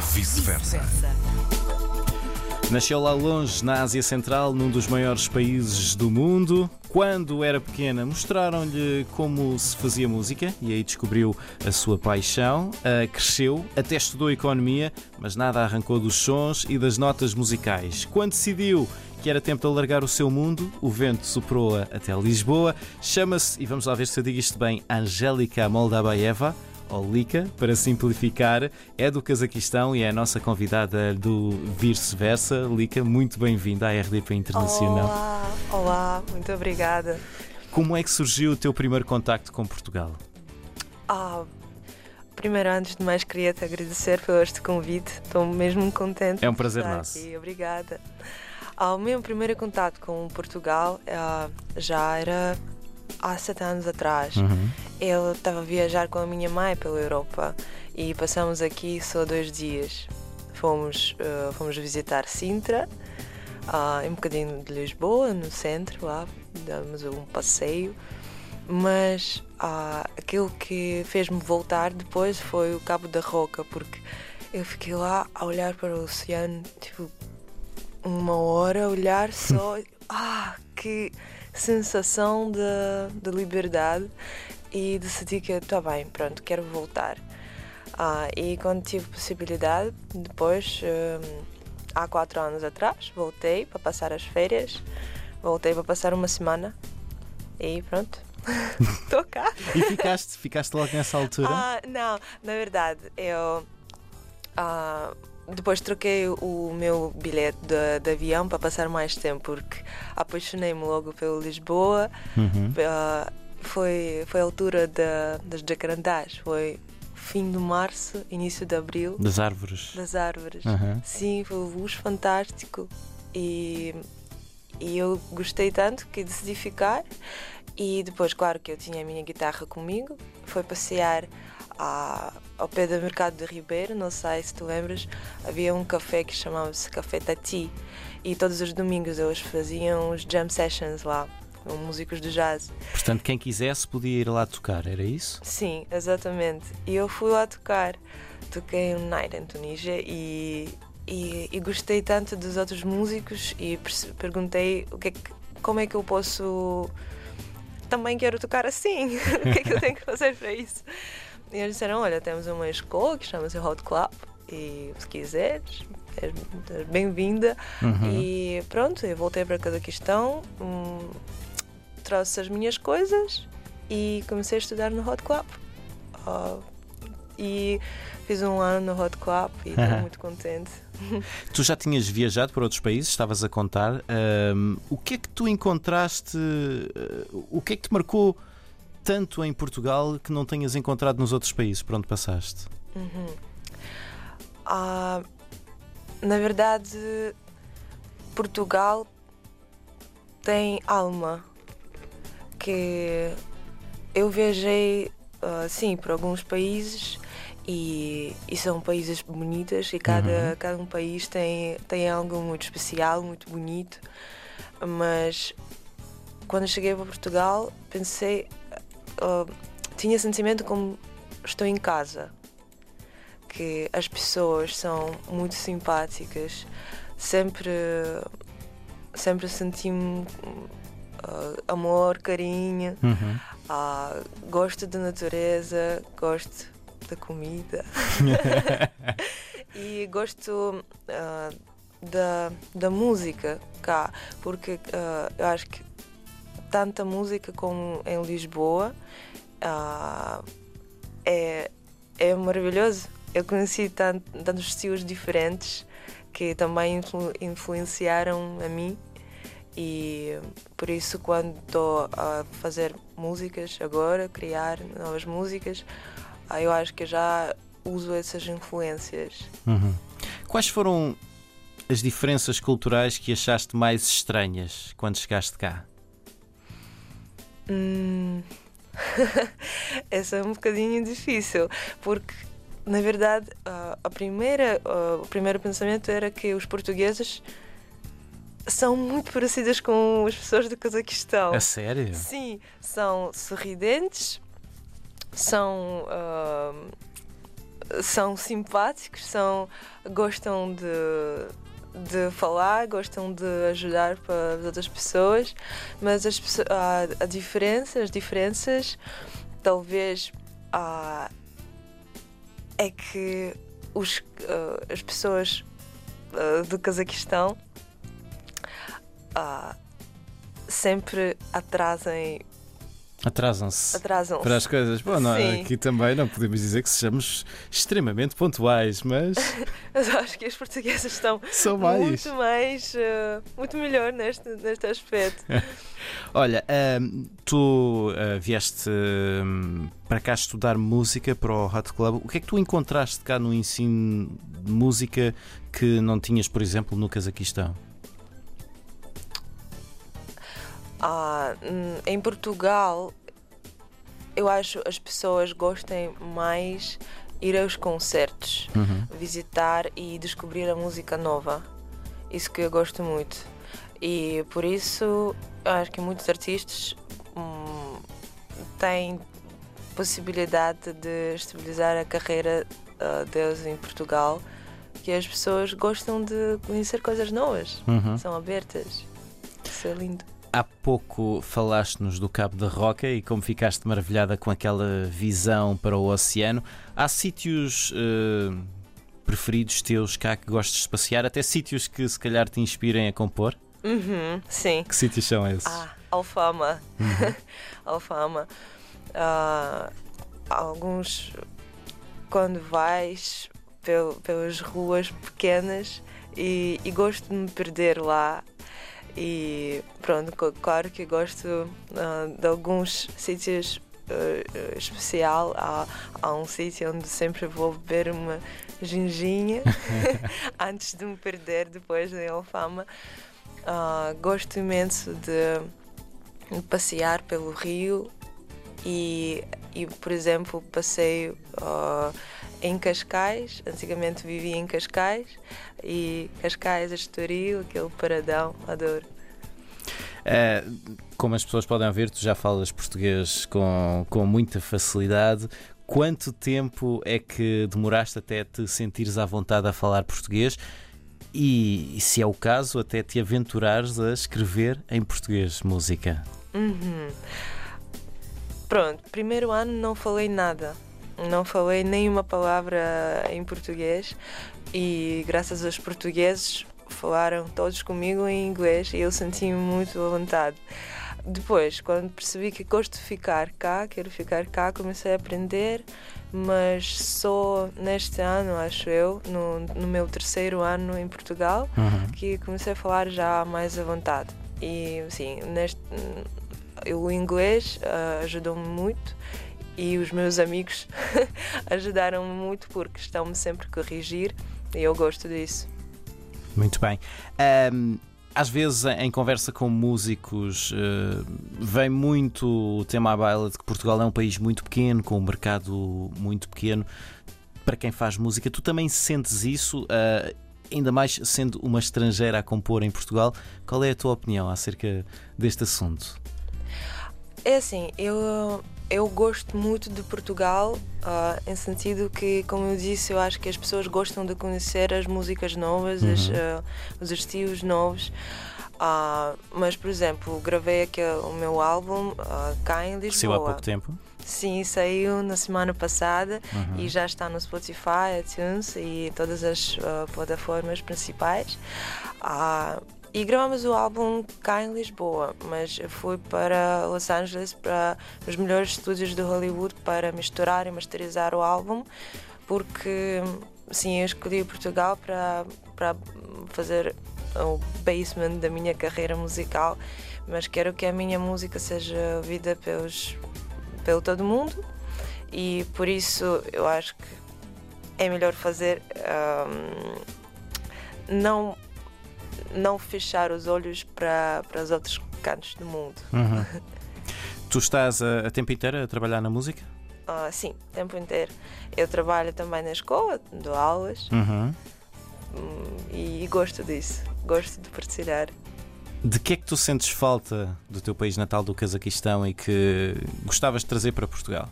Vice-versa. Nasceu lá longe, na Ásia Central, num dos maiores países do mundo. Quando era pequena, mostraram-lhe como se fazia música e aí descobriu a sua paixão. Uh, cresceu, até estudou economia, mas nada arrancou dos sons e das notas musicais. Quando decidiu que era tempo de alargar o seu mundo, o vento soprou-a até Lisboa. Chama-se, e vamos lá ver se eu digo isto bem, Angélica Moldabaeva ou Lika, para simplificar, é do Cazaquistão e é a nossa convidada do Vice-Versa. Lika, muito bem-vinda à RDP Internacional. Olá, olá, muito obrigada. Como é que surgiu o teu primeiro contacto com Portugal? Ah, primeiro, antes de mais, queria te agradecer por este convite. Estou mesmo contente. É um prazer nosso. Aqui. Obrigada. Ah, o meu primeiro contato com Portugal ah, já era há sete anos atrás. Uhum. Eu estava a viajar com a minha mãe pela Europa e passamos aqui só dois dias. Fomos, uh, fomos visitar Sintra, uh, um bocadinho de Lisboa, no centro, lá, damos um passeio. Mas uh, aquilo que fez-me voltar depois foi o Cabo da Roca, porque eu fiquei lá a olhar para o oceano, tipo, uma hora a olhar só. ah, que sensação de, de liberdade e decidi que está bem, pronto, quero voltar. Ah, e quando tive possibilidade, depois, um, há quatro anos atrás, voltei para passar as férias, voltei para passar uma semana e pronto. Estou cá. E ficaste, ficaste logo nessa altura? Ah, não, na verdade, eu. Ah, depois troquei o meu bilhete de, de, avião para passar mais tempo, porque apaixonei-me logo pelo Lisboa. Uhum. Uh, foi, foi a altura da, das jacarandás, foi fim de março, início de abril. Das árvores. Das árvores. Uhum. Sim, foi um luz fantástico. E, e eu gostei tanto que decidi ficar. E depois, claro que eu tinha a minha guitarra comigo, foi passear à, ao pé do Mercado de Ribeiro, não sei se tu lembras, havia um café que chamava-se Café Tati e todos os domingos eles faziam os jam sessions lá, com músicos de jazz. Portanto, quem quisesse podia ir lá tocar, era isso? Sim, exatamente. E eu fui lá tocar. Toquei um night em Tunísia e, e, e gostei tanto dos outros músicos e perguntei o que, é que como é que eu posso também quero tocar assim. o que é que eu tenho que fazer para isso? E eles disseram: Olha, temos uma escola que chama-se Hot Club e se quiseres, és bem-vinda. Uhum. E pronto, eu voltei para Cazaquistão, hum, trouxe as minhas coisas e comecei a estudar no Hot Club. Uh, e fiz um ano no Hot Club e estou muito contente. Tu já tinhas viajado para outros países, estavas a contar. Um, o que é que tu encontraste? Uh, o que é que te marcou tanto em Portugal que não tenhas encontrado nos outros países por onde passaste? Uhum. Ah, na verdade, Portugal tem alma que eu viajei uh, sim para alguns países e, e, são países bonitos e cada, uhum. cada um país tem, tem algo muito especial, muito bonito mas quando cheguei para Portugal pensei uh, tinha sentimento como estou em casa que as pessoas são muito simpáticas sempre sempre senti uh, amor carinho uhum. uh, gosto da natureza gosto da comida e gosto da, da música cá porque eu acho que tanta música como em Lisboa uh, é, é maravilhoso. Eu conheci tant, tantos estilos diferentes que também influ, influenciaram a mim e por isso quando estou a fazer músicas agora, criar novas músicas, eu acho que já uso essas influências. Uhum. Quais foram as diferenças culturais que achaste mais estranhas quando chegaste cá? Hum... Essa é um bocadinho difícil, porque na verdade a primeira, o primeiro pensamento era que os portugueses são muito parecidas com as pessoas do Cazaquistão. A sério? Sim, são sorridentes, são uh, são simpáticos, são, gostam de, de falar, gostam de ajudar para as outras pessoas, mas as, a diferença, as diferenças, talvez é que os, uh, as pessoas uh, do Cazaquistão sempre atrasem Atrasam-se Atrasam para as coisas. Bom, não, aqui também não podemos dizer que sejamos extremamente pontuais, mas. mas acho que os portugueses estão São mais. muito mais, uh, muito melhor neste, neste aspecto. Olha, uh, tu uh, vieste hum, para cá estudar música para o Hot Club. O que é que tu encontraste cá no ensino de música que não tinhas, por exemplo, no Cazaquistão? Ah, em Portugal, eu acho as pessoas gostem mais ir aos concertos, uhum. visitar e descobrir a música nova. Isso que eu gosto muito. E por isso acho que muitos artistas hum, têm possibilidade de estabilizar a carreira uh, deles em Portugal, que as pessoas gostam de conhecer coisas novas, uhum. são abertas. Isso é lindo. Há pouco falaste-nos do Cabo da Roca e como ficaste maravilhada com aquela visão para o oceano. Há sítios uh, preferidos teus cá que gostes de passear? Até sítios que se calhar te inspirem a compor? Uhum, sim. Que sítios são esses? Ah, Alfama. Uhum. Alfama. Uh, alguns, quando vais pel, pelas ruas pequenas e, e gosto de me perder lá e pronto, claro que gosto uh, de alguns sítios uh, especial. Há, há um sítio onde sempre vou beber uma ginginha antes de me perder depois da Alfama. Uh, gosto imenso de passear pelo rio e, e por exemplo, passeio uh, em Cascais, antigamente vivia em Cascais, e Cascais, Estoril, aquele paradão, adoro. É, como as pessoas podem ver, tu já falas português com, com muita facilidade. Quanto tempo é que demoraste até te sentires à vontade a falar português? E, e se é o caso, até te aventurares a escrever em português música? Uhum. Pronto, primeiro ano não falei nada não falei nenhuma palavra em português e graças aos portugueses falaram todos comigo em inglês e eu senti-me muito à vontade. Depois, quando percebi que gosto de ficar cá, quero ficar cá, comecei a aprender, mas só neste ano, acho eu, no, no meu terceiro ano em Portugal, uhum. que comecei a falar já mais à vontade. E, sim, neste, o inglês uh, ajudou-me muito e os meus amigos ajudaram-me muito porque estão-me sempre a corrigir e eu gosto disso. Muito bem. Um, às vezes, em conversa com músicos, uh, vem muito o tema à baila de que Portugal é um país muito pequeno, com um mercado muito pequeno. Para quem faz música, tu também sentes isso? Uh, ainda mais sendo uma estrangeira a compor em Portugal, qual é a tua opinião acerca deste assunto? É assim, eu eu gosto muito de Portugal, uh, em sentido que, como eu disse, eu acho que as pessoas gostam de conhecer as músicas novas, uhum. as, uh, os estilos novos. Uh, mas, por exemplo, gravei aqui o meu álbum cá em Lisboa. Saiu há pouco tempo? Sim, saiu na semana passada uhum. e já está no Spotify, iTunes e todas as plataformas principais. Uh, e gravamos o álbum cá em Lisboa, mas fui para Los Angeles, para os melhores estúdios de Hollywood, para misturar e masterizar o álbum, porque sim, eu escolhi Portugal para, para fazer o basement da minha carreira musical, mas quero que a minha música seja ouvida pelos, pelo todo mundo e por isso eu acho que é melhor fazer um, não não fechar os olhos para, para os outros cantos do mundo. Uhum. tu estás a, a, tempo inteiro a trabalhar na música? Uh, sim, tempo inteiro. Eu trabalho também na escola, dou aulas uhum. um, e, e gosto disso, gosto de partilhar. De que é que tu sentes falta do teu país natal, do Cazaquistão, e que gostavas de trazer para Portugal?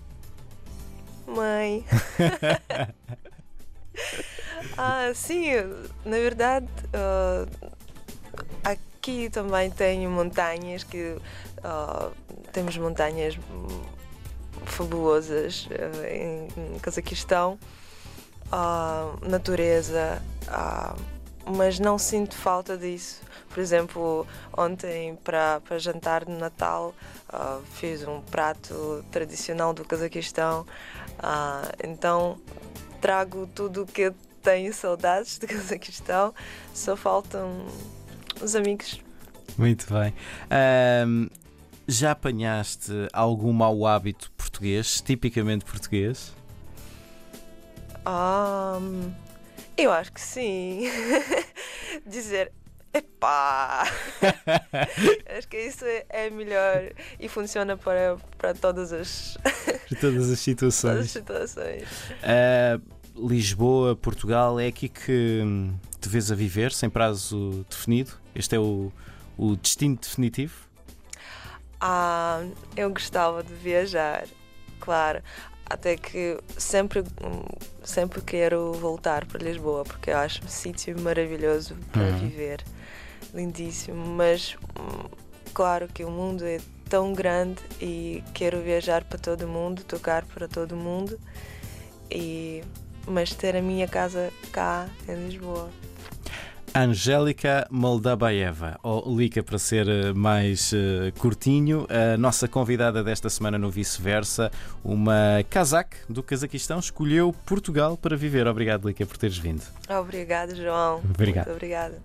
Mãe. ah, sim, na verdade, uh, aqui também tem montanhas que temos montanhas fabulosas uh, em, em Cazaquistão, natureza, mas não sinto falta disso. Por exemplo, ontem para, para jantar de Natal fiz um prato tradicional do Cazaquistão, então trago tudo o que tenho saudades de Cazaquistão, só faltam os amigos. Muito bem. Um, já apanhaste algum mau hábito português, tipicamente português? Um, eu acho que sim. Dizer epá! acho que isso é melhor e funciona para, para todas as. para todas as situações. Todas as situações. Uh, Lisboa, Portugal, é aqui que te vês a viver, sem prazo definido? Este é o, o destino definitivo? Ah, eu gostava de viajar, claro. Até que sempre, sempre quero voltar para Lisboa, porque eu acho um sítio maravilhoso para uhum. viver. Lindíssimo, mas hum, claro que o mundo é tão grande e quero viajar para todo mundo, tocar para todo mundo. E mas ter a minha casa cá em Lisboa. Angélica Moldabaeva, ou Lica para ser eh, mais uh, curtinho, a nossa convidada desta semana no Vice-Versa, uma casaque do Cazaquistão, escolheu Portugal para viver. Obrigado, Lica, por teres vindo. Obrigado, João. Obrigado. Muito obrigada.